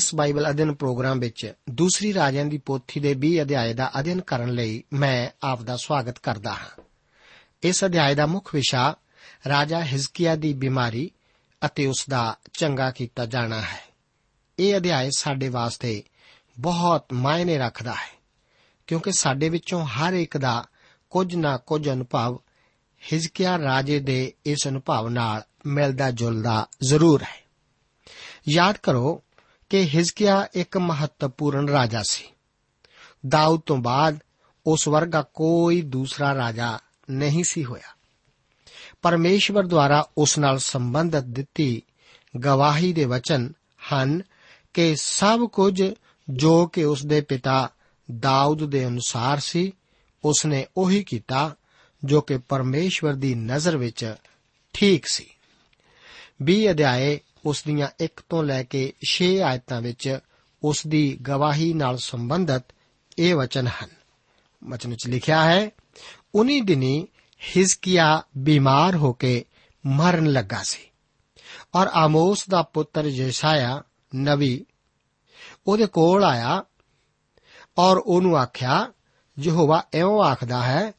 ਇਸ Bible ਅਧਿਨ programme ਵਿੱਚ ਦੂਸਰੀ ਰਾਜਿਆਂ ਦੀ ਪੋਥੀ ਦੇ 20 ਅਧਿਆਏ ਦਾ ਅਧਿਨ ਕਰਨ ਲਈ ਮੈਂ ਆਪ ਦਾ ਸਵਾਗਤ ਕਰਦਾ ਹਾਂ। ਇਸ ਅਧਿਆਏ ਦਾ ਮੁੱਖ ਵਿਸ਼ਾ ਰਾਜਾ ਹਿਜ਼ਕੀਆ ਦੀ ਬਿਮਾਰੀ ਅਤੇ ਉਸ ਦਾ ਚੰਗਾ ਕੀਤਾ ਜਾਣਾ ਹੈ। ਇਹ ਅਧਿਆਏ ਸਾਡੇ ਵਾਸਤੇ ਬਹੁਤ ਮਾਇਨੇ ਰੱਖਦਾ ਹੈ, ਕਿਉਂਕਿ ਸਾਡੇ ਵਿੱਚੋਂ ਹਰ ਇੱਕ ਦਾ ਕੁਝ ਨਾ ਕੁਝ ਅਨੁਭਵ ਹਿਜ਼ਕੀਆ ਰਾਜੇ ਦੇ ਇਸ ਅਨੁਭਵ ਨਾਲ ਮਿਲਦਾ ਜੁਲਦਾ ਜ਼ਰੂਰ ਹੈ। ਯਾਦ ਕਰੋ ਕਿ ਹਿਜ਼ਕੀਆ ਇੱਕ ਮਹੱਤਵਪੂਰਨ ਰਾਜਾ ਸੀ। ਦਾਊਦ ਤੋਂ ਬਾਅਦ ਉਸ ਵਰਗਾ ਕੋਈ ਦੂਸਰਾ ਰਾਜਾ ਨਹੀਂ ਸੀ ਹੋਇਆ। ਪਰਮੇਸ਼ਵਰ ਦੁਆਰਾ ਉਸ ਨਾਲ ਸੰਬੰਧਿਤ ਦਿੱਤੀ ਗਵਾਹੀ ਦੇ ਵਚਨ ਹਨ ਕਿ ਸਭ ਕੁਝ ਜੋ ਕਿ ਉਸ ਦੇ ਪਿਤਾ ਦਾਊਦ ਦੇ ਅਨੁਸਾਰ ਸੀ, ਉਸ ਨੇ ਉਹੀ ਕੀਤਾ ਜੋ ਕਿ ਪਰਮੇਸ਼ਵਰ ਦੀ ਨਜ਼ਰ ਵਿੱਚ ਠੀਕ ਸੀ। 20 ਅਧਿਆਏ ਉਸ ਦੀਆਂ 1 ਤੋਂ ਲੈ ਕੇ 6 ਆਇਤਾਂ ਵਿੱਚ ਉਸ ਦੀ ਗਵਾਹੀ ਨਾਲ ਸੰਬੰਧਿਤ ਇਹ ਵਚਨ ਹਨ। ਵਚਨ ਵਿੱਚ ਲਿਖਿਆ ਹੈ, ਉਨੀ ਦਿਨੀ ਹਿਜ਼ਕੀਆ ਬਿਮਾਰ ਹੋ ਕੇ ਮਰਨ ਲੱਗਾ ਸੀ ਔਰ ਆਮੋਸ ਦਾ ਪੁੱਤਰ ਯਸ਼ਾਇਆ ਨਵੀ ਉਹਦੇ ਕੋਲ ਆਇਆ ਔਰ ਉਹਨੂੰ ਆਖਿਆ, ਯਹੋਵਾ ਐਉਂ ਆਖਦਾ ਹੈ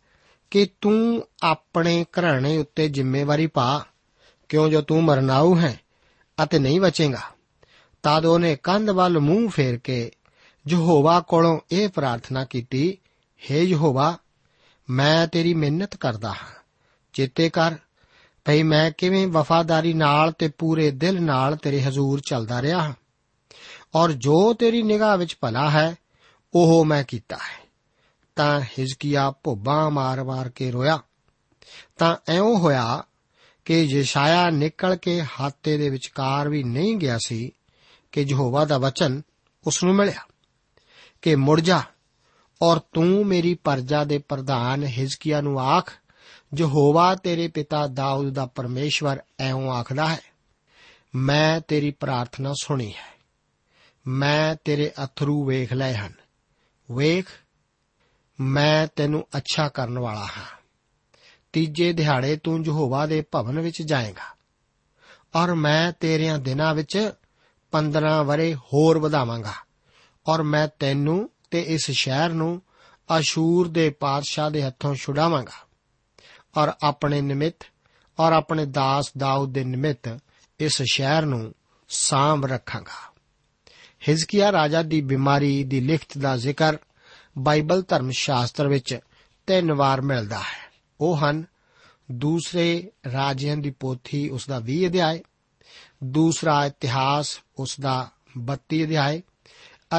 ਕਿ ਤੂੰ ਆਪਣੇ ਘਰਾਣੇ ਉੱਤੇ ਜ਼ਿੰਮੇਵਾਰੀ ਪਾ, ਕਿਉਂ ਜੋ ਤੂੰ ਮਰਨਾਊ ਹੈ? ਅਤੇ ਨਹੀਂ ਬਚੇਗਾ। ਤਦ ਉਹਨੇ ਕੰਧ ਵੱਲ ਮੂੰਹ ਫੇਰ ਕੇ ਯਹੋਵਾ ਕੋਲੋਂ ਇਹ ਪ੍ਰਾਰਥਨਾ ਕੀਤੀ हे ਯਹੋਵਾ, ਮੈਂ ਤੇਰੀ ਮਿਹਨਤ ਕਰਦਾ ਹਾਂ। ਚੇਤੇ ਕਰ ਭਈ ਮੈਂ ਕਿਵੇਂ ਵਫਾਦਾਰੀ ਨਾਲ ਤੇ ਪੂਰੇ ਦਿਲ ਨਾਲ ਤੇਰੇ ਹਜ਼ੂਰ ਚੱਲਦਾ ਰਿਹਾ ਹਾਂ। ਔਰ ਜੋ ਤੇਰੀ ਨਿਗਾਹ ਵਿੱਚ ਭਲਾ ਹੈ, ਉਹ ਮੈਂ ਕੀਤਾ ਹੈ। ਤਾਂ ਹਿਜ਼ਕੀਆ ਭੁੱਬਾਂ ਮਾਰ-ਮਾਰ ਕੇ ਰੋਇਆ। ਤਾਂ ਐਉਂ ਹੋਇਆ ਕਿ ਯਸ਼ਾਇਆ ਨਿਕਲ ਕੇ ਹਾਤੇ ਦੇ ਵਿਚਕਾਰ ਵੀ ਨਹੀਂ ਗਿਆ ਸੀ ਕਿ ਯਹੋਵਾ ਦਾ ਵਚਨ ਉਸ ਨੂੰ ਮਿਲਿਆ ਕਿ ਮੁੜ ਜਾ ਔਰ ਤੂੰ ਮੇਰੀ ਪਰਜਾ ਦੇ ਪ੍ਰਧਾਨ ਹਿਜ਼ਕੀਆ ਨੂੰ ਆਖ, ਯਹੋਵਾ ਤੇਰੇ ਪਿਤਾ ਦਾਊਦ ਦਾ ਪਰਮੇਸ਼ਵਰ ਐਉਂ ਆਖਦਾ ਹੈ, ਮੈਂ ਤੇਰੀ ਪ੍ਰਾਰਥਨਾ ਸੁਣੀ ਹੈ, ਮੈਂ ਤੇਰੇ ਅਥਰੂ ਵੇਖ ਲਏ ਹਨ, ਵੇਖ, ਮੈਂ ਤੈਨੂੰ ਅੱਛਾ ਕਰਨ ਵਾਲਾ ਹਾਂ। ਤੀਜੇ ਦਿਹਾੜੇ ਤੂੰ ਯਹੋਵਾ ਦੇ ਭਵਨ ਵਿੱਚ ਜਾਏਗਾ। ਔਰ ਮੈਂ ਤੇਰਿਆਂ ਦਿਨਾਂ ਵਿੱਚ 15 ਵਰੇ ਹੋਰ ਵਧਾਵਾਂਗਾ। ਔਰ ਮੈਂ ਤੈਨੂੰ ਤੇ ਇਸ ਸ਼ਹਿਰ ਨੂੰ ਅਸ਼ੂਰ ਦੇ ਪਾਦਸ਼ਾਹ ਦੇ ਹੱਥੋਂ ਛੁਡਾਵਾਂਗਾ। ਔਰ ਆਪਣੇ ਨਿਮਿਤ ਔਰ ਆਪਣੇ ਦਾਸ ਦਾਊਦ ਦੇ ਨਿਮਿਤ ਇਸ ਸ਼ਹਿਰ ਨੂੰ ਸਾਂਭ ਰੱਖਾਂਗਾ। ਹਿਜ਼ਕੀਆ ਰਾਜਾ ਦੀ ਬਿਮਾਰੀ ਦੀ ਲਿਖਤ ਦਾ ਜ਼ਿਕਰ ਬਾਈਬਲ ਧਰਮ ਸ਼ਾਸਤਰ ਵਿੱਚ ਤਿੰਨ ਵਾਰ ਮਿਲਦਾ ਹੈ। ਉਹ ਹਨ। ਦੂਸਰੇ ਰਾਜਿਆਂ ਦੀ ਪੋਥੀ ਉਸ ਦਾ 20 ਅਧਿਆਇ। ਦੂਸਰਾ ਇਤਿਹਾਸ ਉਸ ਦਾ 32 ਅਧਿਆਇ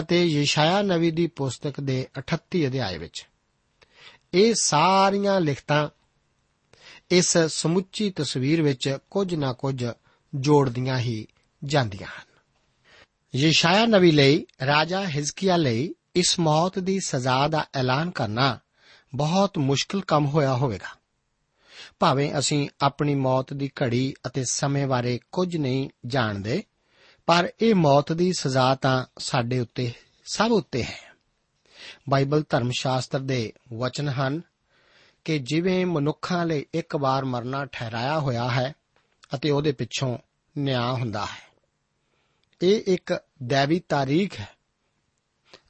ਅਤੇ ਯਸ਼ਾਇਆ ਨਵੀ ਦੀ ਪੁਸਤਕ ਦੇ 38 ਅਧਿਆਇ ਵਿੱਚ। ਇਹ ਸਾਰੀਆਂ ਲਿਖਤਾਂ ਇਸ ਸਮੁੱਚੀ ਤਸਵੀਰ ਵਿੱਚ ਕੁਝ ਨਾ ਕੁਝ ਜੋੜਦੀਆਂ ਹੀ ਜਾਂਦੀਆਂ ਹਨ। ਯਸ਼ਾਇਆ ਨਵੀ ਲਈ, ਰਾਜਾ ਹਿਜ਼ਕੀਆ ਲਈ ਇਸ ਮੌਤ ਦੀ ਸਜ਼ਾ ਦਾ ਐਲਾਨ ਕਰਨਾ ਬਹੁਤ ਮੁਸ਼ਕਲ ਕੰਮ ਹੋਇਆ ਹੋਵੇਗਾ। ਭਾਵੇਂ ਅਸੀਂ ਆਪਣੀ ਮੌਤ ਦੀ ਘੜੀ ਅਤੇ ਸਮੇਂ ਬਾਰੇ ਕੁਝ ਨਹੀਂ ਜਾਣਦੇ, ਪਰ ਇਹ ਮੌਤ ਦੀ ਸਜ਼ਾ ਤਾਂ ਸਾਡੇ ਉੱਤੇ ਸਭ ਉੱਤੇ ਹੈ। ਬਾਈਬਲ ਧਰਮ ਸ਼ਾਸਤਰ ਦੇ ਵਚਨ ਹਨ ਕਿ ਜਿਵੇਂ ਮਨੁੱਖਾਂ ਲਈ ਇੱਕ ਵਾਰ ਮਰਨਾ ਠਹਿਰਾਇਆ ਹੋਇਆ ਹੈ ਅਤੇ ਉਹਦੇ ਪਿੱਛੋਂ ਨਿਆਂ ਹੁੰਦਾ ਹੈ। ਇਹ ਇੱਕ ਦੇਵੀ ਤਾਰੀਖ ਹੈ।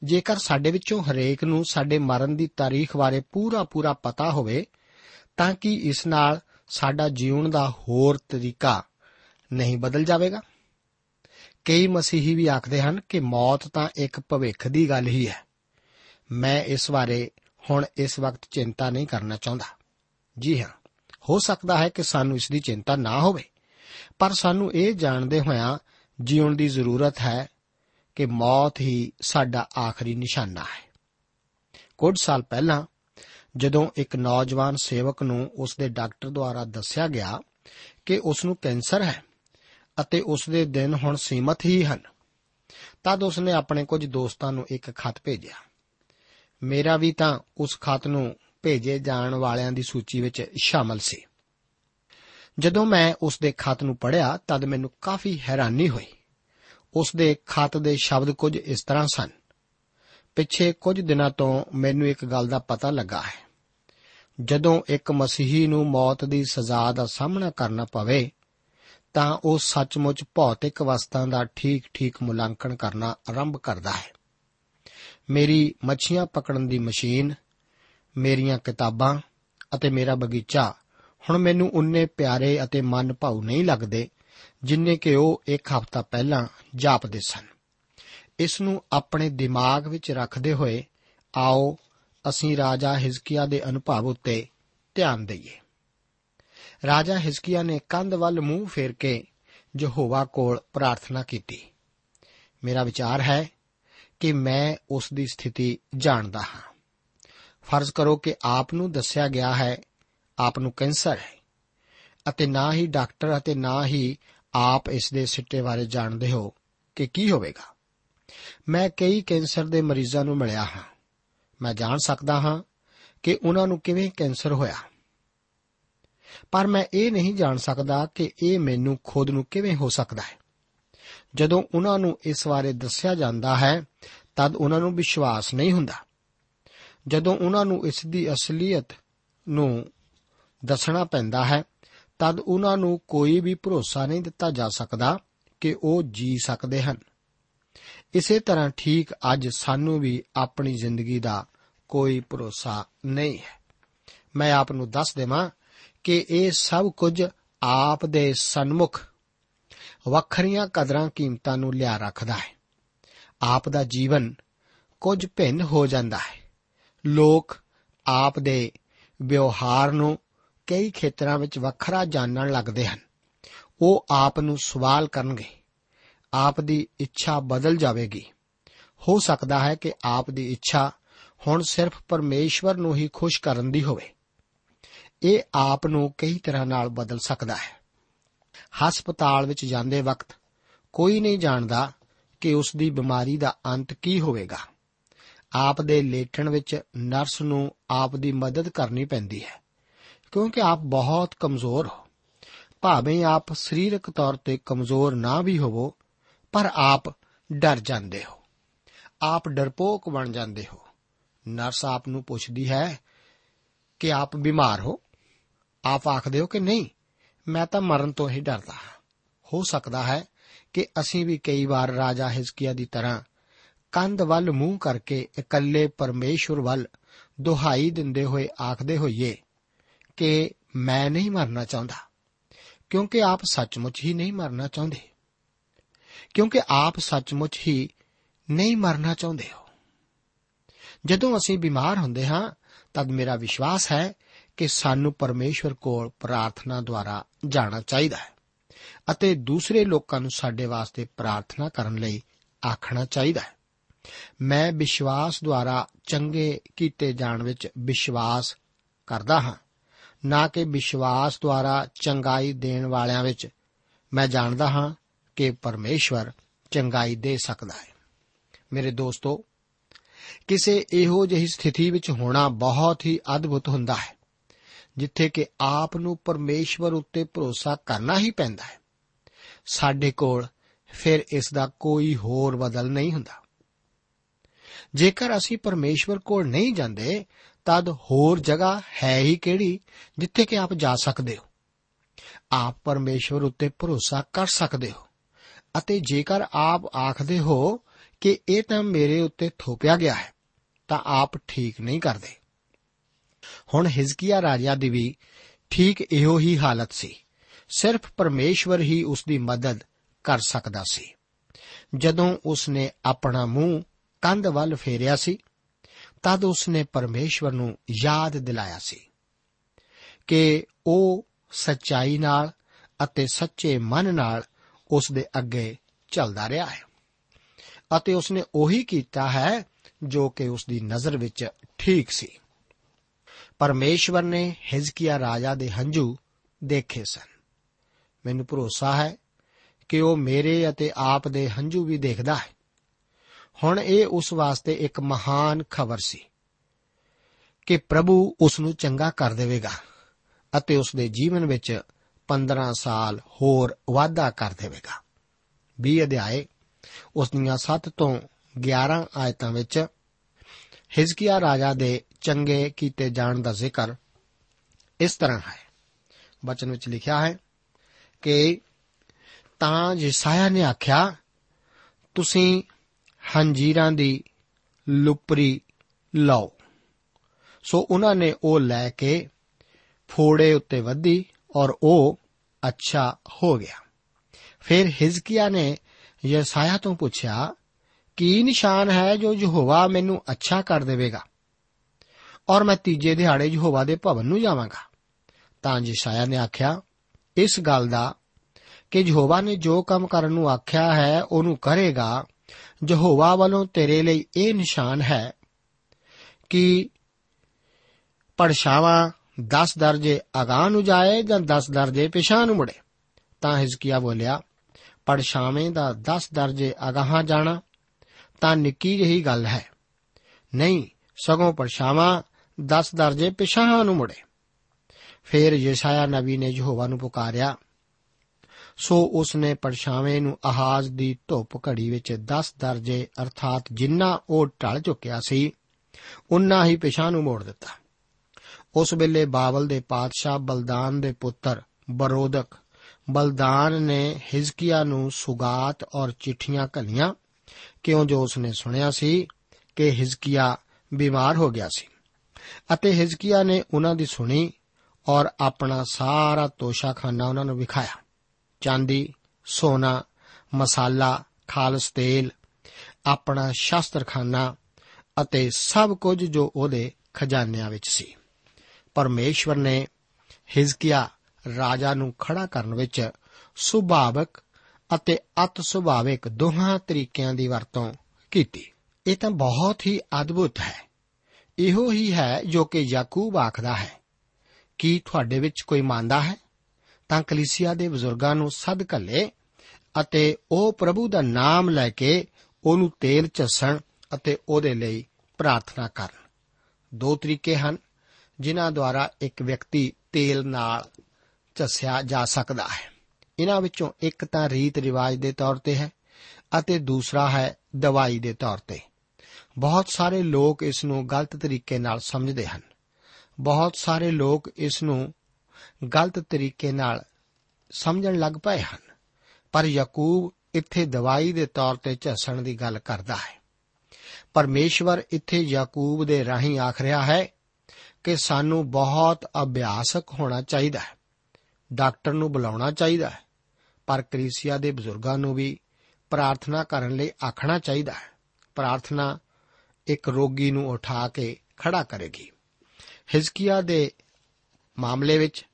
ਜੇਕਰ ਸਾਡੇ ਵਿੱਚੋਂ ਹਰੇਕ ਨੂੰ ਸਾਡੇ ਮਰਨ ਦੀ ਤਾਰੀਖ ਬਾਰੇ ਪੂਰਾ ਪੂਰਾ ਪਤਾ ਹੋਵੇ, ਤਾਂ ਕਿ ਇਸ ਨਾਲ ਸਾਡਾ ਜੀਵਨ ਦਾ ਹੋਰ ਤਰੀਕਾ ਨਹੀਂ ਬਦਲ ਜਾਵੇਗਾ? ਕਈ ਮਸੀਹੀ ਵੀ ਆਖਦੇ ਹਨ ਕਿ ਮੌਤ ਤਾਂ ਇੱਕ ਭਵਿੱਖ ਦੀ ਗੱਲ ਹੀ ਹੈ। ਮੈਂ ਇਸ ਬਾਰੇ ਹੁਣ ਇਸ ਵਕਤ ਚਿੰਤਾ ਨਹੀਂ ਕਰਨਾ ਚਾਹੁੰਦਾ। ਜੀ ਹਾਂ, ਹੋ ਸਕਦਾ ਹੈ ਕਿ ਸਾਨੂੰ ਇਸ ਦੀ ਚਿੰਤਾ ਨਾ ਹੋਵੇ, ਪਰ ਸਾਨੂੰ ਇਹ ਜਾਣਦੇ ਹੋਇਆਂ ਜੀਉਣ ਦੀ ਜ਼ਰੂਰਤ ਹੈ ਕਿ ਮੌਤ ਹੀ ਸਾਡਾ ਆਖਰੀ ਨਿਸ਼ਾਨਾ ਹੈ। ਕੁਝ ਸਾਲ ਪਹਿਲਾਂ ਜਦੋਂ ਇੱਕ ਨੌਜਵਾਨ ਸੇਵਕ ਨੂੰ ਉਸ ਦੇ ਡਾਕਟਰ ਦੁਆਰਾ ਦੱਸਿਆ ਗਿਆ ਕਿ ਉਸ ਨੂੰ ਕੈਂਸਰ ਹੈ ਅਤੇ ਉਸ ਦੇ ਦਿਨ ਹੁਣ ਸੀਮਤ ਹੀ ਹਨ, ਤਦ ਉਸ ਨੇ ਆਪਣੇ ਕੁਝ ਦੋਸਤਾਂ ਨੂੰ ਇੱਕ ਖਤ ਭੇਜਿਆ। ਮੇਰਾ ਵੀ ਤਾਂ ਉਸ ਖਤ ਨੂੰ ਭੇਜੇ ਜਾਣ ਵਾਲਿਆਂ ਦੀ ਸੂਚੀ ਵਿੱਚ ਸ਼ਾਮਲ ਸੀ। ਜਦੋਂ ਮੈਂ ਉਸ ਦੇ ਖਤ ਨੂੰ ਪੜ੍ਹਿਆ, ਤਦ ਮੈਨੂੰ ਕਾਫੀ ਹੈਰਾਨੀ ਹੋਈ। ਉਸ ਦੇ ਖਤ ਦੇ ਸ਼ਬਦ ਕੁਝ ਇਸ ਤਰ੍ਹਾਂ ਸਨ। ਪਿੱਛੇ ਕੁਝ ਦਿਨਾਂ ਤੋਂ ਮੈਨੂੰ ਇੱਕ ਗੱਲ ਦਾ ਪਤਾ ਲੱਗਾ ਹੈ। ਜਦੋਂ ਇੱਕ ਮਸੀਹੀ ਨੂੰ ਮੌਤ ਦੀ ਸਜ਼ਾ ਦਾ ਸਾਹਮਣਾ ਕਰਨਾ ਪਵੇ, ਤਾਂ ਉਹ ਸੱਚਮੁੱਚ ਭੌਤਿਕ ਵਸਤਾਂ ਦਾ ਠੀਕ-ਠੀਕ ਮੁਲਾਂਕਣ ਕਰਨਾ ਆਰੰਭ ਕਰਦਾ ਹੈ। ਮੇਰੀ ਮੱਛੀਆਂ ਪਕੜਨ ਦੀ ਮਸ਼ੀਨ, ਮੇਰੀਆਂ ਕਿਤਾਬਾਂ ਅਤੇ ਮੇਰਾ ਬਗੀਚਾ ਹੁਣ ਮੈਨੂੰ ਉਨੇ ਪਿਆਰੇ ਅਤੇ ਮਨ ਭਾਉ ਨਹੀਂ ਲੱਗਦੇ ਜਿੰਨੇ ਕਿ ਉਹ ਇੱਕ ਹਫ਼ਤਾ ਪਹਿਲਾਂ ਜਾਪਦੇ ਸਨ। ਇਸ ਨੂੰ ਆਪਣੇ ਦਿਮਾਗ ਵਿੱਚ ਰੱਖਦੇ ਹੋਏ, ਆਓ ਅਸੀਂ ਰਾਜਾ ਹਿਜ਼ਕੀਆ ਦੇ ਅਨੁਭਵ ਉੱਤੇ ਧਿਆਨ ਦਈਏ। ਰਾਜਾ ਹਿਜ਼ਕੀਆ ਨੇ ਕੰਧ ਵੱਲ ਮੂੰਹ ਫੇਰ ਕੇ ਯਹੋਵਾ ਕੋਲ ਪ੍ਰਾਰਥਨਾ ਕੀਤੀ। ਮੇਰਾ ਵਿਚਾਰ ਹੈ ਕਿ ਮੈਂ ਉਸ ਦੀ ਸਥਿਤੀ ਜਾਣਦਾ ਹਾਂ। ਫਰਜ਼ ਕਰੋ ਕਿ ਆਪ ਨੂੰ ਦੱਸਿਆ ਗਿਆ ਹੈ, ਆਪ ਨੂੰ ਕੈਂਸਰ ਹੈ, ਅਤੇ ਨਾ ਹੀ ਡਾਕਟਰ ਅਤੇ ਨਾ ਹੀ ਆਪ ਇਸ ਦੇ ਸਿੱਟੇ ਬਾਰੇ ਜਾਣਦੇ ਹੋ ਕਿ ਕੀ ਹੋਵੇਗਾ। ਮੈਂ ਕਈ ਕੈਂਸਰ ਦੇ ਮਰੀਜ਼ਾਂ ਨੂੰ ਮਿਲਿਆ ਹਾਂ। ਮੈਂ ਜਾਣ ਸਕਦਾ ਹਾਂ ਕਿ ਉਹਨਾਂ ਨੂੰ ਕਿਵੇਂ ਕੈਂਸਰ ਹੋਇਆ। ਪਰ ਮੈਂ ਇਹ ਨਹੀਂ ਜਾਣ ਸਕਦਾ ਕਿ ਇਹ ਮੈਨੂੰ ਖੁਦ ਨੂੰ ਕਿਵੇਂ ਹੋ ਸਕਦਾ ਹੈ। ਜਦੋਂ ਉਹਨਾਂ ਨੂੰ ਇਸ ਬਾਰੇ ਦੱਸਿਆ ਜਾਂਦਾ ਹੈ, ਤਦ ਉਹਨਾਂ ਨੂੰ ਵਿਸ਼ਵਾਸ ਨਹੀਂ ਹੁੰਦਾ। ਜਦੋਂ ਉਹਨਾਂ ਨੂੰ ਇਸ ਦੀ ਅਸਲੀਅਤ ਨੂੰ ਦੱਸਣਾ ਪੈਂਦਾ ਹੈ ਤਦ ਉਹਨਾਂ ਨੂੰ ਕੋਈ ਵੀ ਭਰੋਸਾ ਨਹੀਂ ਦਿੱਤਾ ਜਾ ਸਕਦਾ ਕਿ ਉਹ ਜੀ ਸਕਦੇ ਹਨ। ਇਸੇ ਤਰ੍ਹਾਂ ਠੀਕ ਅੱਜ ਸਾਨੂੰ ਵੀ ਆਪਣੀ ਜ਼ਿੰਦਗੀ ਦਾ ਕੋਈ ਭਰੋਸਾ ਨਹੀਂ ਹੈ। ਮੈਂ ਆਪ ਨੂੰ ਦੱਸ ਦੇਵਾਂ ਕਿ ਇਹ ਸਭ ਕੁਝ ਆਪ ਦੇ ਸਨਮੁਖ ਵੱਖਰੀਆਂ ਕਦਰਾਂ ਕੀਮਤਾਂ ਨੂੰ ਲਿਆ ਰੱਖਦਾ ਹੈ। ਆਪ ਦਾ ਜੀਵਨ ਕੁਝ ਭਿੰਨ ਹੋ ਜਾਂਦਾ ਹੈ। ਲੋਕ ਆਪ ਦੇ ਵਿਵਹਾਰ ਨੂੰ ਕਈ ਖੇਤਰਾਂ ਵਿੱਚ ਵੱਖਰਾ ਜਾਣਨ ਲੱਗਦੇ ਹਨ। ਉਹ ਆਪ ਨੂੰ ਸਵਾਲ ਕਰਨਗੇ। ਆਪ ਦੀ ਇੱਛਾ ਬਦਲ ਜਾਵੇਗੀ। ਹੋ ਸਕਦਾ ਹੈ ਕਿ ਆਪ ਦੀ ਇੱਛਾ ਹੁਣ ਸਿਰਫ ਪਰਮੇਸ਼ਵਰ ਨੂੰ ਹੀ ਖੁਸ਼ ਕਰਨ ਦੀ ਹੋਵੇ। ਇਹ ਆਪ ਨੂੰ ਕਈ ਤਰ੍ਹਾਂ ਨਾਲ ਬਦਲ ਸਕਦਾ ਹੈ। ਹਸਪਤਾਲ ਵਿੱਚ ਜਾਂਦੇ ਵਕਤ ਕੋਈ ਨਹੀਂ ਜਾਣਦਾ ਕਿ ਉਸ ਦੀ ਬਿਮਾਰੀ ਦਾ ਅੰਤ ਕੀ ਹੋਵੇਗਾ। ਆਪ ਦੇ ਲੇਟਣ ਵਿੱਚ ਨਰਸ ਨੂੰ ਆਪ ਦੀ ਮਦਦ ਕਰਨੀ ਪੈਂਦੀ ਹੈ। ਕਿਉਂਕਿ ਆਪ ਬਹੁਤ ਕਮਜ਼ੋਰ ਹੋ। ਭਾਵੇਂ ਆਪ ਸਰੀਰਕ ਤੌਰ ਤੇ ਕਮਜ਼ੋਰ ਨਾ ਵੀ ਹੋਵੋ, ਪਰ ਆਪ ਡਰ ਜਾਂਦੇ ਹੋ। ਆਪ ਡਰਪੋਕ ਬਣ ਜਾਂਦੇ ਹੋ। ਨਰਸ ਆਪ ਨੂੰ ਪੁੱਛਦੀ ਹੈ ਕਿ ਆਪ ਬਿਮਾਰ ਹੋ। ਆਪ ਆਖਦੇ ਹੋ ਕਿ ਨਹੀਂ, ਮੈਂ ਤਾਂ ਮਰਨ ਤੋਂ ਹੀ ਡਰਦਾ ਹਾਂ। ਹੋ ਸਕਦਾ ਹੈ ਕਿ ਅਸੀਂ ਵੀ ਕਈ ਵਾਰ ਰਾਜਾ ਹਿਜ਼ਕੀਆ ਦੀ ਤਰ੍ਹਾਂ ਕੰਧ ਵੱਲ ਮੂੰਹ ਕਰਕੇ ਇਕੱਲੇ ਪਰਮੇਸ਼ਵਰ ਵੱਲ ਦੁਹਾਈ ਦਿੰਦੇ ਹੋਏ ਆਖਦੇ ਹੋਈਏ ਕਿ ਮੈਂ ਨਹੀਂ ਮਰਨਾ ਚਾਹੁੰਦਾ। ਕਿਉਂਕਿ ਆਪ ਸੱਚਮੁੱਚ ਹੀ ਨਹੀਂ ਮਰਨਾ ਚਾਹੁੰਦੇ। ਕਿਉਂਕਿ ਆਪ ਸੱਚਮੁੱਚ ਹੀ ਨਹੀਂ ਮਰਨਾ ਚਾਹੁੰਦੇ ਹੋ। ਜਦੋਂ ਅਸੀਂ ਬਿਮਾਰ ਹੁੰਦੇ ਹਾਂ, ਤਦ ਮੇਰਾ ਵਿਸ਼ਵਾਸ ਹੈ ਕਿ ਸਾਨੂੰ ਪਰਮੇਸ਼ਵਰ ਕੋਲ ਪ੍ਰਾਰਥਨਾ ਦੁਆਰਾ ਜਾਣਾ ਚਾਹੀਦਾ ਹੈ ਅਤੇ ਦੂਸਰੇ ਲੋਕਾਂ ਨੂੰ ਸਾਡੇ ਵਾਸਤੇ ਪ੍ਰਾਰਥਨਾ ਕਰਨ ਲਈ ਆਖਣਾ ਚਾਹੀਦਾ ਹੈ। ਮੈਂ ਵਿਸ਼ਵਾਸ ਦੁਆਰਾ ਚੰਗੇ ਕੀਤੇ ਜਾਣ ਵਿੱਚ ਵਿਸ਼ਵਾਸ ਕਰਦਾ ਹਾਂ। ਨਾ ਕਿ ਵਿਸ਼ਵਾਸ ਦੁਆਰਾ ਚੰਗਾਈ ਦੇਣ ਵਾਲਿਆਂ ਵਿੱਚ। ਮੈਂ ਜਾਣਦਾ ਹਾਂ ਕਿ ਪਰਮੇਸ਼ਵਰ ਚੰਗਾਈ ਦੇ ਸਕਦਾ ਹੈ। ਮੇਰੇ ਦੋਸਤੋ, ਕਿਸੇ ਇਹੋ ਜਿਹੀ ਸਥਿਤੀ ਵਿੱਚ ਹੋਣਾ ਬਹੁਤ ਹੀ ਅਦਭੁਤ ਹੁੰਦਾ ਹੈ, ਜਿੱਥੇ ਕਿ ਆਪ ਨੂੰ ਪਰਮੇਸ਼ਵਰ ਉੱਤੇ ਭਰੋਸਾ ਕਰਨਾ ਹੀ ਪੈਂਦਾ ਹੈ। ਸਾਡੇ ਕੋਲ ਫਿਰ ਇਸ ਦਾ ਕੋਈ ਹੋਰ ਬਦਲ ਨਹੀਂ ਹੁੰਦਾ। ਜੇਕਰ ਅਸੀਂ ਪਰਮੇਸ਼ਵਰ ਕੋਲ ਨਹੀਂ ਜਾਂਦੇ ਤਦ ਹੋਰ ਜਗ੍ਹਾ ਹੈ ਹੀ ਕਿਹੜੀ ਜਿੱਥੇ ਕਿ ਆਪ ਜਾ ਸਕਦੇ ਹੋ? ਆਪ ਪਰਮੇਸ਼ਵਰ ਉੱਤੇ ਭਰੋਸਾ ਕਰ ਸਕਦੇ ਹੋ। ਅਤੇ ਜੇਕਰ ਆਪ ਆਖਦੇ ਹੋ ਕਿ ਇਹ ਤਾਂ ਮੇਰੇ ਉੱਤੇ ਥੋਪਿਆ ਗਿਆ ਹੈ, ਤਾਂ ਆਪ ਠੀਕ ਨਹੀਂ ਕਰਦੇ। ਹੁਣ ਹਿਜ਼ਕੀਆ ਰਾਜਾ ਦੀ ਵੀ ਠੀਕ ਇਹੋ ਹੀ ਹਾਲਤ ਸੀ। ਸਿਰਫ ਪਰਮੇਸ਼ਵਰ ਹੀ ਉਸ ਦੀ ਮਦਦ ਕਰ ਸਕਦਾ ਸੀ। ਜਦੋਂ ਉਸ ਨੇ ਆਪਣਾ ਮੂੰਹ ਕੰਧ ਵੱਲ ਫੇਰਿਆ ਸੀ ਤਦ ਉਸ ਨੇ ਪਰਮੇਸ਼ਵਰ ਨੂੰ ਯਾਦ ਦਿਲਾਇਆ ਸੀ ਕਿ ਉਹ ਸੱਚਾਈ ਨਾਲ ਅਤੇ ਸੱਚੇ ਮਨ ਨਾਲ ਉਸ ਦੇ ਅੱਗੇ ਚੱਲਦਾ ਰਿਹਾ ਹੈ ਅਤੇ ਉਸ ਨੇ ਉਹੀ ਕੀਤਾ ਹੈ ਜੋ ਕਿ ਉਸ ਦੀ ਨਜ਼ਰ ਵਿੱਚ ਠੀਕ ਸੀ। ਪਰਮੇਸ਼ਵਰ ਨੇ ਹਿਜ਼ਕੀਆ ਰਾਜਾ ਦੇ ਹੰਝੂ ਦੇਖੇ ਸਨ। ਮੈਨੂੰ ਭਰੋਸਾ ਹੈ ਕਿ ਉਹ ਮੇਰੇ ਅਤੇ ਆਪ ਦੇ ਹੰਝੂ ਵੀ ਦੇਖਦਾ ਹੈ। ਹੁਣ ਇਹ ਉਸ ਵਾਸਤੇ ਇੱਕ ਮਹਾਨ ਖਬਰ ਸੀ ਕਿ ਪ੍ਰਭੂ ਉਸ ਨੂੰ ਚੰਗਾ ਕਰ ਦੇਵੇਗਾ ਅਤੇ ਉਸ ਦੇ ਜੀਵਨ ਵਿੱਚ 15 ਸਾਲ ਹੋਰ ਵਾਧਾ ਕਰ ਦੇਵੇਗਾ। 20 ਅਧਿਆਏ, ਉਸ ਦੀਆਂ 7 ਤੋਂ 11 ਆਇਤਾਂ ਵਿੱਚ ਹਿਜ਼ਕੀਆ ਰਾਜਾ ਦੇ ਚੰਗੇ ਕੀਤੇ ਜਾਣ ਦਾ ਜ਼ਿਕਰ ਇਸ ਤਰ੍ਹਾਂ ਹੈ। ਬਚਨ ਵਿੱਚ ਲਿਖਿਆ ਹੈ ਕਿ ਤਾਂ ਯਸਾਇਆ ਨੇ ਆਖਿਆ, ਤੁਸੀਂ ਹੰਜੀਰਾਂ ਦੀ ਲੁਪਰੀ ਲਓ। ਸੋ ਉਹਨਾਂ ਨੇ ਉਹ ਲੈ ਕੇ ਫੋੜੇ ਉੱਤੇ ਵੱਧੀ ਔਰ ਉਹ ਅੱਛਾ ਹੋ ਗਿਆ। ਫਿਰ ਹਿਜ਼ਕੀਆ ਨੇ ਯਸਾਇਆ ਤੋਂ ਪੁੱਛਿਆ, ਕੀ ਨਿਸ਼ਾਨ ਹੈ ਜੋ ਯਹੋਵਾ ਮੈਨੂੰ ਅੱਛਾ ਕਰ ਦੇਵੇਗਾ? ਔਰ ਮੈਂ ਤੀਜੇ ਦਿਹਾੜੇ ਯਹੋਵਾ ਦੇ ਭਵਨ ਨੂੰ ਜਾਵਾਂਗਾ। ਤਾਂ ਯਸਾਇਆ ਨੇ ਆਖਿਆ, ਇਸ ਗੱਲ ਦਾ ਕਿ ਯਹੋਵਾ ਨੇ ਜੋ ਕੰਮ ਕਰਨ ਨੂੰ ਆਖਿਆ ਹੈ, ਉਹਨੂੰ ਕਰੇਗਾ ਯਹੋਵਾ ਵੱਲੋਂ ਤੇਰੇ ਲਈ ਇਹ ਨਿਸ਼ਾਨ ਹੈ ਕਿ ਪੜਛਾਵਾਂ 10 ਦਰਜੇ ਅਗਾਹ ਨੂੰ ਜਾਏ ਜਾਂ 10 ਦਰਜੇ ਪਿਛਾਂ ਨੂੰ ਮੁੜੇ। ਤਾਂ ਹਿਜ਼ਕੀਆ ਬੋਲਿਆ ਪੜਛਾਵੇਂ ਦਾ 10 ਦਰਜੇ ਅਗਾਹਾਂ ਜਾਣਾ ਤਾਂ ਨਿੱਕੀ ਜਿਹੀ ਗੱਲ ਹੈ। ਨਹੀਂ, ਸਗੋਂ ਪੜਛਾਵਾਂ 10 ਦਰਜੇ ਪਿਛਾਂ ਨੂੰ ਮੁੜੇ। ਫਿਰ ਯਸ਼ਾਇਆ ਨਬੀ ਨੇ ਯਹੋਵਾ ਨੂੰ ਪੁਕਾਰਿਆ ਸੋ ਉਸਨੇ ਪਰਛਾਵੇਂ ਨੂੰ ਆਹਾਜ਼ ਦੀ ਧੁੱਪ ਘੜੀ ਵਿੱਚ 10 ਦਰਜੇ, ਅਰਥਾਤ ਜਿੰਨਾ ਉਹ ਢਲ ਚੁੱਕਿਆ ਸੀ, ਉਨਾ ਹੀ ਪਿਛਾਂ ਨੂੰ ਮੋੜ ਦਿੱਤਾ। ਉਸ ਵੇਲੇ ਬਾਬਲ ਦੇ ਪਾਤਸ਼ਾਹ ਬਲਦਾਨ ਦੇ ਪੁੱਤਰ ਬਰੋਦਕ ਬਲਦਾਨ ਨੇ ਹਿਜ਼ਕੀਆ ਨੂੰ ਸੁਗਾਤ ਔਰ ਚਿੱਠੀਆਂ ਘੱਲੀਆਂ, ਕਿਉਂ ਜੋ ਉਸਨੇ ਸੁਣਿਆ ਸੀ ਕਿ ਹਿਜ਼ਕੀਆ ਬਿਮਾਰ ਹੋ ਗਿਆ ਸੀ। ਅਤੇ ਹਿਜ਼ਕੀਆ ਨੇ ਉਹਨਾਂ ਦੀ ਸੁਣੀ ਔਰ ਆਪਣਾ ਸਾਰਾ ਤੋਸ਼ਾਖਾਨਾ ਉਹਨਾਂ ਨੂੰ ਵਿਖਾਇਆ। ਚਾਂਦੀ, ਸੋਨਾ, ਮਸਾਲਾ, ਖਾਲਸ ਤੇਲ, ਆਪਣਾ ਸ਼ਸਤਰਖਾਨਾ ਅਤੇ ਸਭ ਕੁਝ ਜੋ ਉਹਦੇ ਖਜ਼ਾਨਿਆਂ ਵਿੱਚ ਸੀ। ਪਰਮੇਸ਼ਵਰ ਨੇ ਹਿਜ਼ਕੀਆ ਰਾਜਾ ਨੂੰ ਖੜਾ ਕਰਨ ਵਿੱਚ ਸੁਭਾਵਕ ਅਤੇ ਅਤ ਸੁਭਾਵਿਕ ਦੋਹਾਂ ਤਰੀਕਿਆਂ ਦੀ ਵਰਤੋਂ ਕੀਤੀ। ਇਹ ਤਾਂ ਬਹੁਤ ਹੀ ਅਦਭੁਤ ਹੈ। ਇਹੋ ਹੀ ਹੈ ਜੋ ਕਿ ਯਾਕੂਬ ਆਖਦਾ ਹੈ, ਕੀ ਤੁਹਾਡੇ ਵਿੱਚ ਕੋਈ ਮੰਨਦਾ ਹੈ? ਤਾਂ ਕਲੀਸਿਆ ਦੇ ਬਜ਼ੁਰਗਾਂ ਨੂੰ ਸੱਦ ਘੱਲੇ ਅਤੇ ਉਹ ਪ੍ਰਭੂ ਦਾ ਨਾਮ ਲੈ ਕੇ ਉਹਨੂੰ ਤੇਲ ਚੱਸਣ ਅਤੇ ਉਹਦੇ ਲਈ ਪ੍ਰਾਰਥਨਾ ਕਰਨ। ਦੋ ਤਰੀਕੇ ਹਨ ਜਿਨ੍ਹਾਂ ਦੁਆਰਾ ਇੱਕ ਵਿਅਕਤੀ ਤੇਲ ਨਾਲ ਚੱਸਿਆ ਜਾ ਸਕਦਾ ਹੈ। ਇਹਨਾਂ ਵਿੱਚੋਂ ਇੱਕ ਤਾਂ ਰੀਤ ਰਿਵਾਜ ਦੇ ਤੌਰ ਤੇ ਹੈ ਅਤੇ ਦੂਸਰਾ ਹੈ ਦਵਾਈ ਦੇ ਤੌਰ ਤੇ। ਬਹੁਤ ਸਾਰੇ ਲੋਕ ਇਸ ਨੂੰ ਗਲਤ ਤਰੀਕੇ ਨਾਲ ਸਮਝਦੇ ਹਨ। ਬਹੁਤ ਸਾਰੇ ਲੋਕ ਇਸ ਨੂੰ ਗਲਤ ਤਰੀਕੇ ਨਾਲ ਸਮਝਣ ਲੱਗ ਪਏ ਹਨ। ਪਰ ਯਾਕੂਬ ਇੱਥੇ ਦਵਾਈ ਦੇ ਤੌਰ ਤੇ ਝੱਸਣ ਦੀ ਗੱਲ ਕਰਦਾ ਹੈ। ਪਰਮੇਸ਼ਵਰ ਇੱਥੇ ਯਾਕੂਬ ਦੇ ਰਾਹੀਂ ਆਖ ਰਿਹਾ ਹੈ ਕਿ ਸਾਨੂੰ ਬਹੁਤ ਅਭਿਆਸਕ ਹੋਣਾ ਚਾਹੀਦਾ ਹੈ। ਡਾਕਟਰ ਨੂੰ ਬੁਲਾਉਣਾ ਚਾਹੀਦਾ ਹੈ। ਪਰ ਕਲੀਸਿਆ ਦੇ ਬਜ਼ੁਰਗਾਂ ਨੂੰ ਵੀ ਪ੍ਰਾਰਥਨਾ ਕਰਨ ਲਈ ਆਖਣਾ ਚਾਹੀਦਾ ਹੈ। ਪ੍ਰਾਰਥਨਾ ਇੱਕ ਰੋਗੀ ਨੂੰ ਉਠਾ ਕੇ ਖੜਾ ਕਰੇਗੀ। ਹਿਜ਼ਕੀਆ ਦੇ ਮਾਮਲੇ ਵਿੱਚ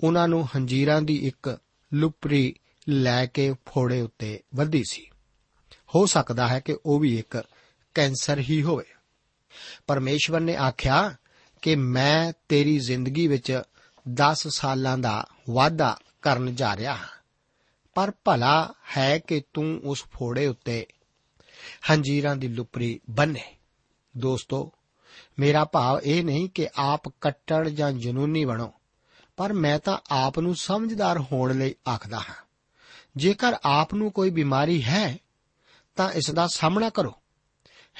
ਉਹਨਾਂ ਨੂੰ ਹੰਜੀਰਾਂ ਦੀ ਇੱਕ ਲੁਪਰੀ ਲੈ ਕੇ ਫੋੜੇ ਉੱਤੇ ਵੱਧੀ ਸੀ। ਹੋ ਸਕਦਾ ਹੈ ਕਿ ਉਹ ਵੀ ਇੱਕ ਕੈਂਸਰ ਹੀ ਹੋਵੇ। ਪਰਮੇਸ਼ਵਰ ਨੇ ਆਖਿਆ ਕਿ ਮੈਂ ਤੇਰੀ ਜ਼ਿੰਦਗੀ ਵਿੱਚ 10 ਸਾਲਾਂ ਦਾ ਵਾਅਦਾ ਕਰਨ ਜਾ ਰਿਹਾ ਹਾਂ। ਪਰ ਭਲਾ ਹੈ ਕਿ ਤੂੰ ਉਸ ਫੋੜੇ ਉੱਤੇ ਹੰਜੀਰਾਂ ਦੀ ਲੁਪਰੀ ਬੰਨੇ ਦੋਸਤੋ, ਮੇਰਾ ਭਾਵ ਇਹ ਨਹੀਂ ਕਿ ਆਪ ਕੱਟੜ ਜਾਂ ਜਨੂਨੀ ਬਣੋ। ਪਰ ਮੈਂ ਤਾਂ ਆਪ ਨੂੰ ਸਮਝਦਾਰ ਹੋਣ ਲਈ ਆਖਦਾ ਹਾਂ। ਜੇਕਰ ਆਪ ਨੂੰ ਕੋਈ ਬਿਮਾਰੀ ਹੈ, ਤਾਂ ਇਸ ਦਾ ਸਾਹਮਣਾ ਕਰੋ।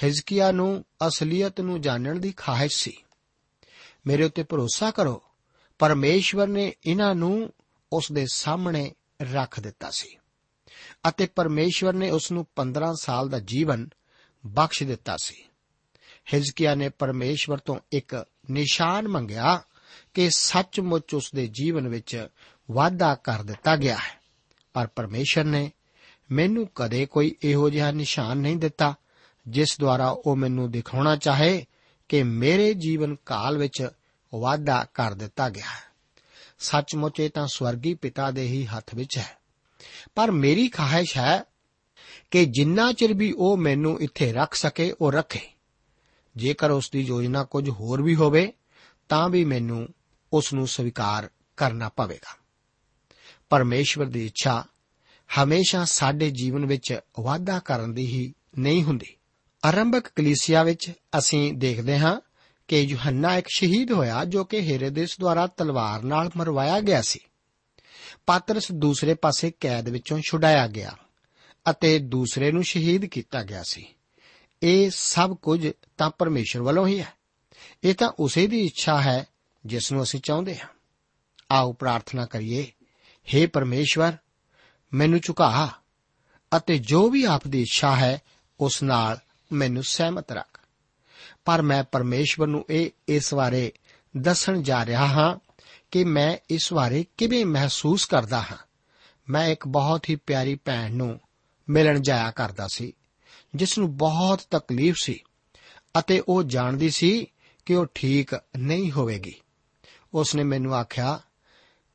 ਹਿਜ਼ਕੀਆ ਨੂੰ, ਅਸਲੀਅਤ ਨੂੰ ਜਾਣਨ ਦੀ ਖਾਹਿਸ਼ ਸੀ। ਮੇਰੇ ਉੱਤੇ ਭਰੋਸਾ ਕਰੋ, ਪਰਮੇਸ਼ਵਰ ਨੇ ਇਹਨਾਂ ਨੂੰ ਉਸ ਦੇ ਸਾਹਮਣੇ ਰੱਖ ਦਿੱਤਾ ਸੀ। ਅਤੇ ਪਰਮੇਸ਼ਵਰ ਨੇ ਉਸ ਨੂੰ 15 ਸਾਲ ਦਾ ਜੀਵਨ ਬਖਸ਼ ਦਿੱਤਾ ਸੀ। ਹਿਜ਼ਕੀਆ ਨੇ ਪਰਮੇਸ਼ਵਰ ਤੋਂ ਇੱਕ ਨਿਸ਼ਾਨ ਮੰਗਿਆ ਕਿ ਸੱਚਮੁੱਚ ਉਸ ਦੇ ਜੀਵਨ ਵਿੱਚ ਵਾਧਾ ਕਰ ਦਿੱਤਾ ਗਿਆ ਹੈ। ਪਰ ਪਰਮੇਸ਼ਰ ਨੇ ਮੈਨੂੰ ਕਦੇ ਕੋਈ ਇਹੋ ਜਿਹਾ ਨਿਸ਼ਾਨ ਨਹੀਂ ਦਿੱਤਾ, ਜਿਸ ਦੁਆਰਾ ਉਹ ਮੈਨੂੰ ਦਿਖਾਉਣਾ ਚਾਹੇ ਕਿ ਮੇਰੇ ਜੀਵਨ ਕਾਲ ਵਿੱਚ ਵਾਧਾ ਕਰ ਦਿੱਤਾ ਗਿਆ ਹੈ। ਸੱਚਮੁੱਚ ਇਹ ਤਾਂ ਸਵਰਗੀ ਪਿਤਾ ਦੇ ਹੀ ਹੱਥ ਵਿੱਚ ਹੈ। ਪਰ ਮੇਰੀ ਖਾਹਿਸ਼ ਹੈ ਕਿ ਜਿੰਨਾ ਚਿਰ ਵੀ ਉਹ ਮੈਨੂੰ ਇੱਥੇ ਰੱਖ ਸਕੇ, ਉਹ ਰੱਖੇ। ਜੇਕਰ ਉਸ ਦੀ ਯੋਜਨਾ ਕੁਝ ਹੋਰ ਵੀ ਹੋਵੇ ਤਾਂ ਵੀ ਮੈਨੂੰ ਉਸ ਨੂੰ ਸਵੀਕਾਰ ਕਰਨਾ ਪਵੇਗਾ। ਪਰਮੇਸ਼ਵਰ ਦੀ ਇੱਛਾ ਹਮੇਸ਼ਾ ਸਾਡੇ ਜੀਵਨ ਵਿੱਚ ਵਾਧਾ ਕਰਨ ਦੀ ਹੀ ਨਹੀਂ ਹੁੰਦੀ। ਆਰੰਭਕ ਕਲੀਸਿਆ ਵਿੱਚ ਅਸੀਂ ਦੇਖਦੇ ਹਾਂ ਕਿ ਯੋਹੰਨਾ ਇੱਕ ਸ਼ਹੀਦ ਹੋਇਆ ਜੋ ਕਿ ਹੈਰੋਦੇਸ ਦੁਆਰਾ ਤਲਵਾਰ ਨਾਲ ਮਰਵਾਇਆ ਗਿਆ ਸੀ। ਪਾਤਰਸ ਦੂਸਰੇ ਪਾਸੇ ਕੈਦ ਵਿੱਚੋਂ ਛੁਡਾਇਆ ਗਿਆ ਅਤੇ ਦੂਸਰੇ ਨੂੰ ਸ਼ਹੀਦ ਕੀਤਾ ਗਿਆ ਸੀ। ਇਹ ਸਭ ਕੁਝ ਤਾਂ ਪਰਮੇਸ਼ਰ ਵੱਲੋਂ ਹੀ ਹੈ। ਇਹ ਤਾਂ ਉਸੇ ਦੀ ਇੱਛਾ ਹੈ ਜਿਸ ਨੂੰ ਅਸੀਂ ਚਾਹੁੰਦੇ ਹਾਂ। ਆਓ ਪ੍ਰਾਰਥਨਾ ਕਰੀਏ हे ਪਰਮੇਸ਼ਵਰ, ਮੈਨੂੰ ਝੁਕਾ ਅਤੇ ਜੋ ਵੀ ਆਪ ਦੀ ਇੱਛਾ ਹੈ, ਉਸ ਨਾਲ ਮੈਨੂੰ ਸਹਿਮਤ ਰੱਖ। ਪਰ ਮੈਂ ਪਰਮੇਸ਼ਵਰ ਨੂੰ ਇਹ, ਇਸ ਬਾਰੇ ਦੱਸਣ ਜਾ ਰਿਹਾ ਹਾਂ ਕਿ ਮੈਂ ਇਸ ਬਾਰੇ ਕਿਵੇਂ ਮਹਿਸੂਸ ਕਰਦਾ ਹਾਂ। ਮੈਂ ਇੱਕ ਬਹੁਤ ਹੀ ਪਿਆਰੀ ਭੈਣ ਨੂੰ ਮਿਲਣ ਜਾਇਆ ਕਰਦਾ ਸੀ ਜਿਸ ਨੂੰ ਬਹੁਤ ਤਕਲੀਫ ਸੀ ਅਤੇ ਉਹ ਜਾਣਦੀ ਸੀ ਕਿ ਉਹ ਠੀਕ ਨਹੀਂ ਹੋਵੇਗੀ। ਉਸ ਨੇ ਮੈਨੂੰ ਆਖਿਆ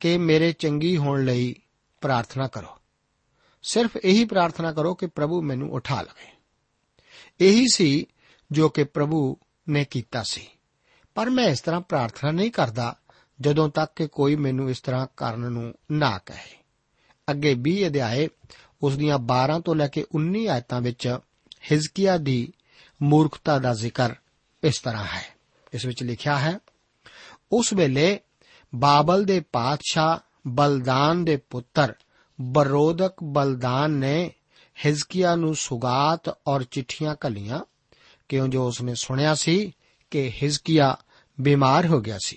ਕਿ ਮੇਰੇ ਚੰਗੀ ਹੋਣ ਲਈ ਪ੍ਰਾਰਥਨਾ ਕਰੋ। ਸਿਰਫ ਇਹੀ ਪ੍ਰਾਰਥਨਾ ਕਰੋ ਕਿ ਪ੍ਰਭੂ ਮੈਨੂੰ ਉਠਾ ਲਵੇ। ਇਹੀ ਸੀ ਜੋ ਕਿ ਪ੍ਰਭੂ ਨੇ ਕੀਤਾ ਸੀ। ਪਰ ਮੈਂ ਇਸ ਤਰ੍ਹਾਂ ਪ੍ਰਾਰਥਨਾ ਨਹੀਂ ਕਰਦਾ ਜਦੋਂ ਤੱਕ ਕਿ ਕੋਈ ਮੈਨੂੰ ਇਸ ਤਰ੍ਹਾਂ ਕਰਨ ਨੂੰ ਨਾ ਕਹੇ। ਅੱਗੇ 20 ਅਧਿਆਏ ਉਸ ਦੀਆਂ 12 ਤੋਂ ਲੈ ਕੇ 19 ਆਇਤਾਂ ਵਿੱਚ ਹਿਜ਼ਕੀਆ ਦੀ ਮੂਰਖਤਾ ਦਾ ਜ਼ਿਕਰ ਇਸ ਤਰ੍ਹਾਂ ਹੈ। ਇਸ ਵਿੱਚ ਲਿਖਿਆ ਹੈ, ਉਸ ਵੇਲੇ ਬਾਬਲ ਦੇ ਪਾਤਸ਼ਾਹ ਬਲਦਾਨ ਦੇ ਪੁੱਤਰ ਬਰੋਦਕ ਬਲਦਾਨ ਨੇ ਹਿਜ਼ਕੀਆ ਨੂੰ ਸੁਗਾਤ ਔਰ ਚਿੱਠੀਆਂ ਘੱਲੀਆਂ, ਕਿਉਂ ਜੋ ਉਸਨੇ ਸੁਣਿਆ ਸੀ ਕਿ ਹਿਜ਼ਕੀਆ ਬਿਮਾਰ ਹੋ ਗਿਆ ਸੀ।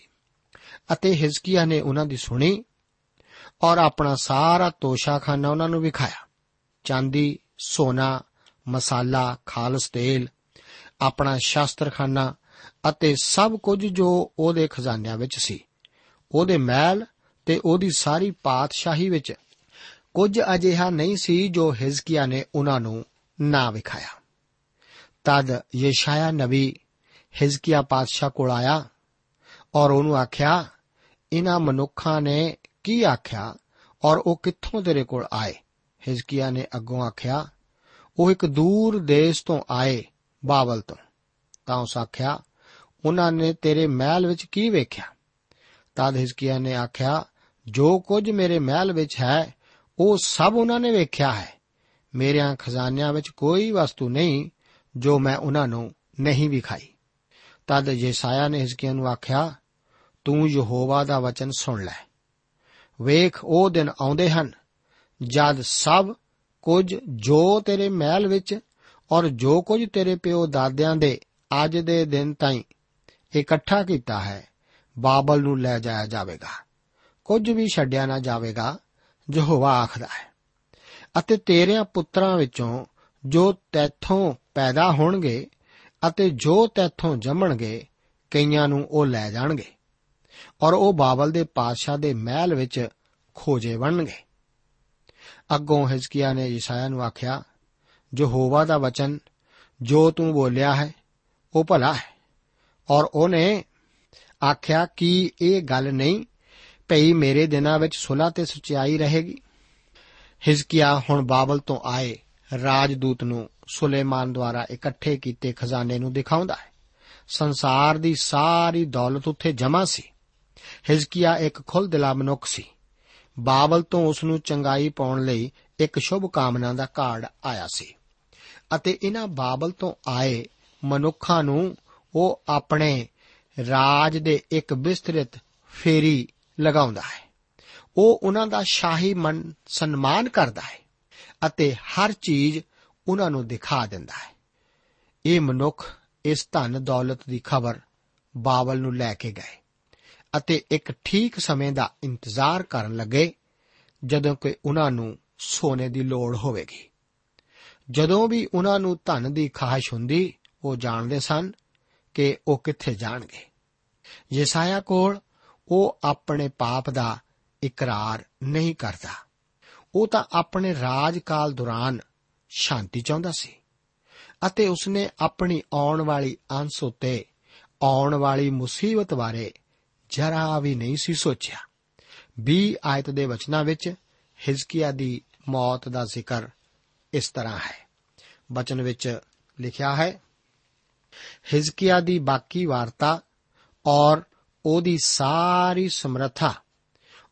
ਅਤੇ ਹਿਜ਼ਕੀਆ ਨੇ ਉਹਨਾਂ ਦੀ ਸੁਣੀ ਔਰ ਆਪਣਾ ਸਾਰਾ ਤੋਸ਼ਾਖਾਨਾ ਉਹਨਾਂ ਨੂੰ ਵਿਖਾਇਆ। ਚਾਂਦੀ, ਸੋਨਾ, ਮਸਾਲਾ, ਖਾਲਸ ਤੇਲ, ਆਪਣਾ ਸ਼ਾਸਤਰਖਾਨਾ ਅਤੇ ਸਭ ਕੁਝ ਜੋ ਉਹਦੇ ਖਜ਼ਾਨਿਆਂ ਵਿੱਚ ਸੀ। ਉਹਦੇ ਮਹਿਲ ਤੇ ਉਹਦੀ ਸਾਰੀ ਪਾਤਸ਼ਾਹੀ ਵਿੱਚ ਕੁਝ ਅਜਿਹਾ ਨਹੀਂ ਸੀ ਜੋ ਹਿਜ਼ਕੀਆ ਨੇ ਉਹਨਾਂ ਨੂੰ ਨਾ ਵਿਖਾਇਆ। ਤਦ ਯਸ਼ਾਇਆ ਨਬੀ ਹਿਜ਼ਕੀਆ ਪਾਤਸ਼ਾਹ ਕੋਲ ਆਇਆ ਔਰ ਉਹਨੂੰ ਆਖਿਆ ਇਹਨਾਂ ਮਨੁੱਖਾਂ ਨੇ ਕੀ ਆਖਿਆ ਔਰ ਉਹ ਕਿੱਥੋਂ ਤੇਰੇ ਕੋਲ ਆਏ? ਹਿਜ਼ਕੀਆ ਨੇ ਅੱਗੋਂ ਆਖਿਆ, ਉਹ ਇੱਕ ਦੂਰ ਦੇਸ਼ ਤੋਂ ਆਏ ਬਾਬਲ ਤੋਂ। ਤਾਂ ਉਸ ਆਖਿਆ ਉਹਨਾਂ ਨੇ ਤੇਰੇ ਮਹਿਲ ਵਿੱਚ ਕੀ ਵੇਖਿਆ? ਤਦ ਹਿਜ਼ਕੀਆ ਨੇ ਆਖਿਆ, ਜੋ ਕੁਝ ਮੇਰੇ ਮਹਿਲ ਵਿੱਚ ਹੈ, ਉਹ ਸਭ ਉਹਨਾਂ ਨੇ ਵੇਖਿਆ ਹੈ। ਮੇਰਿਆਂ ਖਜ਼ਾਨਿਆਂ ਵਿੱਚ ਕੋਈ ਵਸਤੂ ਨਹੀਂ, ਜੋ ਮੈਂ ਉਹਨਾਂ ਨੂੰ ਨਹੀਂ ਵਿਖਾਈ। ਤਦ ਯਸਾਇਆ ਨੇ ਹਿਜ਼ਕੀਆ ਨੂੰ ਆਖਿਆ, ਤੂੰ ਯਹੋਵਾ ਦਾ ਵਚਨ ਸੁਣ ਲੈ। ਵੇਖ, ਉਹ ਦਿਨ ਆਉਂਦੇ ਹਨ, ਜਦ ਸਭ ਕੁਝ ਜੋ ਤੇਰੇ ਮਹਿਲ ਵਿੱਚ ਔਰ ਜੋ ਕੁਝ ਤੇਰੇ ਪਿਓ ਦਾਦਿਆਂ ਦੇ ਅੱਜ ਦੇ ਦਿਨ ਤਾਈਂ ਇਕੱਠਾ ਕੀਤਾ ਹੈ, ਬਾਬਲ ਨੂੰ ਲੈ ਜਾਇਆ ਜਾਵੇਗਾ। ਕੁਝ ਵੀ ਛੱਡਿਆ ਨਾ ਜਾਵੇਗਾ, ਯਹੋਵਾ ਆਖਦਾ ਹੈ। ਅਤੇ ਤੇਰਿਆਂ ਪੁੱਤਰਾਂ ਵਿੱਚੋਂ ਜੋ ਤੈਥੋਂ ਪੈਦਾ ਹੋਣਗੇ ਅਤੇ ਜੋ ਤੈਥੋਂ ਜੰਮਣਗੇ, ਕਈਆਂ ਨੂੰ ਉਹ ਲੈ ਜਾਣਗੇ ਔਰ ਉਹ ਬਾਬਲ ਦੇ ਪਾਤਸ਼ਾਹ ਦੇ ਮਹਿਲ ਵਿੱਚ ਖੋਜੇ ਬਣਨਗੇ। ਅੱਗੋਂ ਹਿਜ਼ਕੀਆ ਨੇ ਯਸਾਇਆ ਨੂੰ ਆਖਿਆ, ਯਹੋਵਾ ਦਾ ਵਚਨ ਜੋ ਤੂੰ ਬੋਲਿਆ ਹੈ, ਉਹ ਭਲਾ ਹੈ। ਔਰ ਉਹਨੇ ਆਖਿਆ ਕਿ ਇਹ ਗੱਲ ਨਹੀਂ, ਭਈ ਮੇਰੇ ਦਿਨਾਂ ਵਿੱਚ ਸੁਲਾ ਤੇ ਸਚਾਈ ਰਹੇਗੀ। ਹਿਜ਼ਕੀਆ ਹੁਣ ਬਾਬਲ ਤੋਂ ਆਏ, ਰਾਜਦੂਤ ਨੂੰ ਸੁਲੇਮਾਨ ਦੁਆਰਾ ਇਕੱਠੇ ਕੀਤੇ ਖਜ਼ਾਨੇ ਨੂੰ ਦਿਖਾਉਂਦਾ ਹੈ। ਸੰਸਾਰ ਦੀ ਸਾਰੀ ਦੌਲਤ ਉੱਥੇ ਜਮ੍ਹਾਂ ਸੀ। ਹਿਜ਼ਕੀਆ ਇੱਕ ਖੁੱਲ ਦਿਲਾ ਮਨੁੱਖ ਸੀ। ਬਾਬਲ ਤੋਂ ਉਸ ਨੂੰ ਚੰਗਾਈ ਪਾਉਣ ਲਈ ਇੱਕ ਸ਼ੁਭ ਕਾਮਨਾ ਦਾ ਕਾਰਡ ਆਇਆ ਸੀ। ਅਤੇ ਇਹਨਾਂ ਬਾਬਲ ਤੋਂ ਆਏ ਮਨੁੱਖਾਂ ਨੂੰ ਉਹ ਆਪਣੇ ਰਾਜ ਦੇ ਇੱਕ ਵਿਸਤ੍ਰਿਤ ਫੇਰੀ ਲਗਾਉਂਦਾ ਹੈ। ਉਹ ਉਹਨਾਂ ਦਾ ਸ਼ਾਹੀ ਮਨ ਸਨਮਾਨ ਕਰਦਾ ਹੈ ਅਤੇ ਹਰ ਚੀਜ਼ ਉਹਨਾਂ ਨੂੰ ਦਿਖਾ ਦਿੰਦਾ ਹੈ। ਇਹ ਮਨੁੱਖ ਇਸ ਧਨ ਦੌਲਤ ਦੀ ਖਬਰ ਬਾਬਲ ਨੂੰ ਲੈ ਕੇ ਗਏ ਅਤੇ ਇੱਕ ਠੀਕ ਸਮੇਂ ਦਾ ਇੰਤਜ਼ਾਰ ਕਰਨ ਲੱਗੇ ਜਦੋਂ ਕਿ ਉਹਨਾਂ ਨੂੰ ਸੋਨੇ ਦੀ ਲੋੜ ਹੋਵੇਗੀ। ਜਦੋਂ ਵੀ ਉਹਨਾਂ ਨੂੰ ਧਨ ਦੀ ਖਾਹਿਸ਼ ਹੁੰਦੀ, ਉਹ ਜਾਣਦੇ ਸਨ ਕਿ ਉਹ ਕਿੱਥੇ ਜਾਣਗੇ। ਯਸਾਇਆ ਕੋਲ ਉਹ ਆਪਣੇ ਪਾਪ ਦਾ ਇਕਰਾਰ ਨਹੀਂ ਕਰਦਾ। ਉਹ ਤਾਂ ਆਪਣੇ ਰਾਜਕਾਲ ਦੌਰਾਨ ਸ਼ਾਂਤੀ ਚਾਹੁੰਦਾ ਸੀ ਅਤੇ ਉਸਨੇ ਆਪਣੀ ਆਉਣ ਵਾਲੀ ਅੰਸ ਉਤੇ ਆਉਣ ਵਾਲੀ ਮੁਸੀਬਤ ਬਾਰੇ ਜਰਾ ਵੀ ਨਹੀਂ ਸੀ ਸੋਚਿਆ। 20 ਆਇਤ ਦੇ ਵਚਨਾਂ ਵਿੱਚ ਹਿਜ਼ਕੀਆ ਦੀ ਮੌਤ ਦਾ ਜ਼ਿਕਰ ਇਸ ਤਰ੍ਹਾਂ ਹੈ। ਬਚਨ ਵਿੱਚ ਲਿਖਿਆ ਹੈ ਹਿਜ਼ਕੀਆ ਦੀ ਬਾਕੀ ਵਾਰਤਾ ਔਰ ਉਹਦੀ ਸਾਰੀ ਸਮਰੱਥਾ।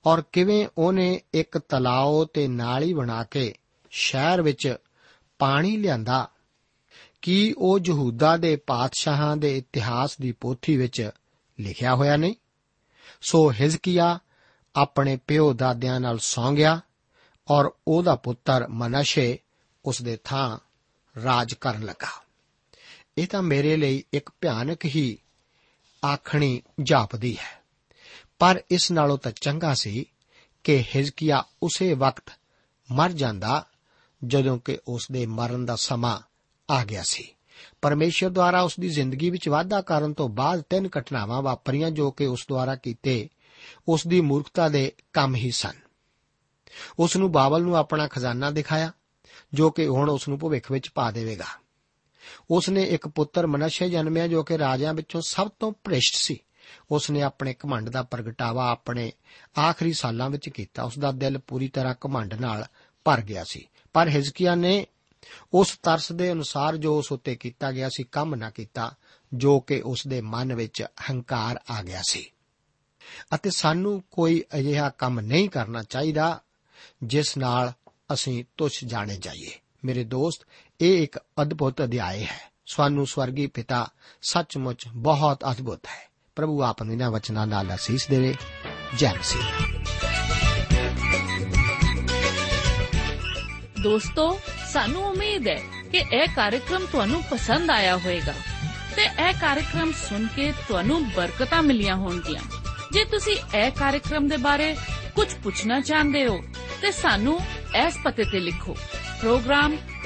ਔਰ ਕਿਵੇਂ ਉਹਨੇ ਇੱਕ ਤਲਾਅ ਤੇ ਨਾਲੀ ਬਣਾ ਕੇ ਸ਼ਹਿਰ ਵਿੱਚ ਪਾਣੀ ਲਿਆਂਦਾ ਕੀ ਉਹ ਯਹੂਦਾ ਦੇ ਪਾਤਸ਼ਾਹਾਂ ਦੇ ਇਤਿਹਾਸ ਦੀ ਪੋਥੀ ਵਿੱਚ ਲਿਖਿਆ ਹੋਇਆ ਨਹੀਂ। ਸੋ ਹਿਜ਼ਕੀਆ ਆਪਣੇ ਪਿਓ ਦਾਦਿਆਂ ਨਾਲ ਸੌਂ ਗਿਆ ਔਰ ਉਹਦਾ ਪੁੱਤਰ ਮਨਸ਼ੇ ਉਸ ਦੇ ਥਾਂ ਰਾਜ ਕਰਨ ਲੱਗਾ। ਇਹ ਤਾਂ ਮੇਰੇ ਲਈ ਇੱਕ ਭਿਆਨਕ ਹੀ ਆਖਣੀ ਜਾਪਦੀ ਹੈ। ਪਰ ਇਸ ਨਾਲੋਂ ਤਾਂ ਚੰਗਾ ਸੀ ਕਿ ਹਿਜ਼ਕੀਆ ਉਸੇ ਵਕਤ ਮਰ ਜਾਂਦਾ ਜਦੋਂ ਕਿ ਉਸ ਦੇ ਮਰਨ ਦਾ ਸਮਾਂ ਆ ਗਿਆ ਸੀ। ਪਰਮੇਸ਼ਰ ਦੁਆਰਾ ਉਸ ਦੀ ਜ਼ਿੰਦਗੀ ਵਿੱਚ ਵਾਧਾ ਕਰਨ ਤੋਂ ਬਾਅਦ ਤਿੰਨ ਘਟਨਾਵਾਂ ਵਾਪਰੀਆਂ ਜੋ ਕਿ ਉਸ ਦੁਆਰਾ ਕੀਤੇ ਉਸ ਦੀ ਮੂਰਖਤਾ ਦੇ ਕੰਮ ਹੀ ਸਨ। ਉਸ ਨੂੰ ਬਾਬਲ ਨੂੰ ਆਪਣਾ ਖਜ਼ਾਨਾ ਦਿਖਾਇਆ ਜੋ ਕਿ ਹੁਣ ਉਸ ਨੂੰ ਭਵਿੱਖ ਵਿੱਚ ਪਾ ਦੇਵੇਗਾ। ਉਸ ਨੇ ਇੱਕ ਪੁੱਤਰ ਮਨਸ਼ੇ ਜਨਮਿਆ ਜੋ ਕਿ ਰਾਜਿਆਂ ਵਿੱਚੋਂ ਸਭ ਤੋਂ ਭ੍ਰਿਸ਼ਟ ਸੀ। ਉਸ ਨੇ ਆਪਣੇ ਘਮੰਡ ਦਾ ਪ੍ਰਗਟਾਵਾ ਆਪਣੇ ਆਖਰੀ ਸਾਲਾਂ ਵਿੱਚ ਕੀਤਾ। ਉਸ ਦਾ ਦਿਲ ਪੂਰੀ ਤਰ੍ਹਾਂ ਘਮੰਡ ਨਾਲ ਭਰ ਗਿਆ ਸੀ। ਪਰ ਹਿਜ਼ਕੀਆ ਨੇ ਉਸ ਤਰਸ ਦੇ ਅਨੁਸਾਰ ਜੋ ਉਸ ਉੱਤੇ ਕੀਤਾ ਗਿਆ ਸੀ, ਕੰਮ ਨਾ ਕੀਤਾ, ਜੋ ਕਿ ਉਸ ਦੇ ਮਨ ਵਿੱਚ ਹੰਕਾਰ ਆ ਗਿਆ ਸੀ। ਅਤੇ ਸਾਨੂੰ ਕੋਈ ਅਜਿਹਾ ਕੰਮ ਨਹੀਂ ਕਰਨਾ ਚਾਹੀਦਾ, ਜਿਸ ਨਾਲ ਅਸੀਂ ਤੁਛ ਜਾਣੇ ਜਾਈਏ। ਮੇਰੇ ਦੋਸਤ ਇਹ ਇੱਕ ਅਦਭੁਤ ਅਧਿਆਇ ਹੈ। ਸਾਨੂੰ ਸਵਰਗੀ ਪਿਤਾ ਸੱਚਮੁੱਚ ਬਹੁਤ ਅਦਭੁਤ ਹੈ। ਪ੍ਰਭੂ ਆਪ ਨੂੰ ਇਹਨਾਂ ਵਚਨਾਂ ਨਾਲ ਅਸੀਸ ਦੇਵੇ। ਜੈ ਮਸੀਹ। ਦੋਸਤੋ, ਸਾਨੂੰ ਉਮੀਦ ਹੈ ਕਿ ਇਹ ਕਾਰਜਕ੍ਰਮ ਤੁਹਾਨੂੰ ਪਸੰਦ ਆਇਆ ਹੋਵੇਗਾ ਤੇ ਇਹ ਕਾਰਜਕ੍ਰਮ ਸੁਣ ਕੇ ਤੁਹਾਨੂੰ ਬਰਕਤਾਂ ਮਿਲੀਆਂ ਹੋਣਗੀਆਂ। ਜੇ ਤੁਸੀਂ ਇਹ ਕਾਰਜਕ੍ਰਮ ਦੇ ਬਾਰੇ ਕੁਝ ਪੁੱਛਣਾ ਚਾਹੁੰਦੇ ਹੋ, ਤੇ ਸਾਨੂੰ ਇਸ ਪਤੇ ਤੇ ਲਿਖੋ। Program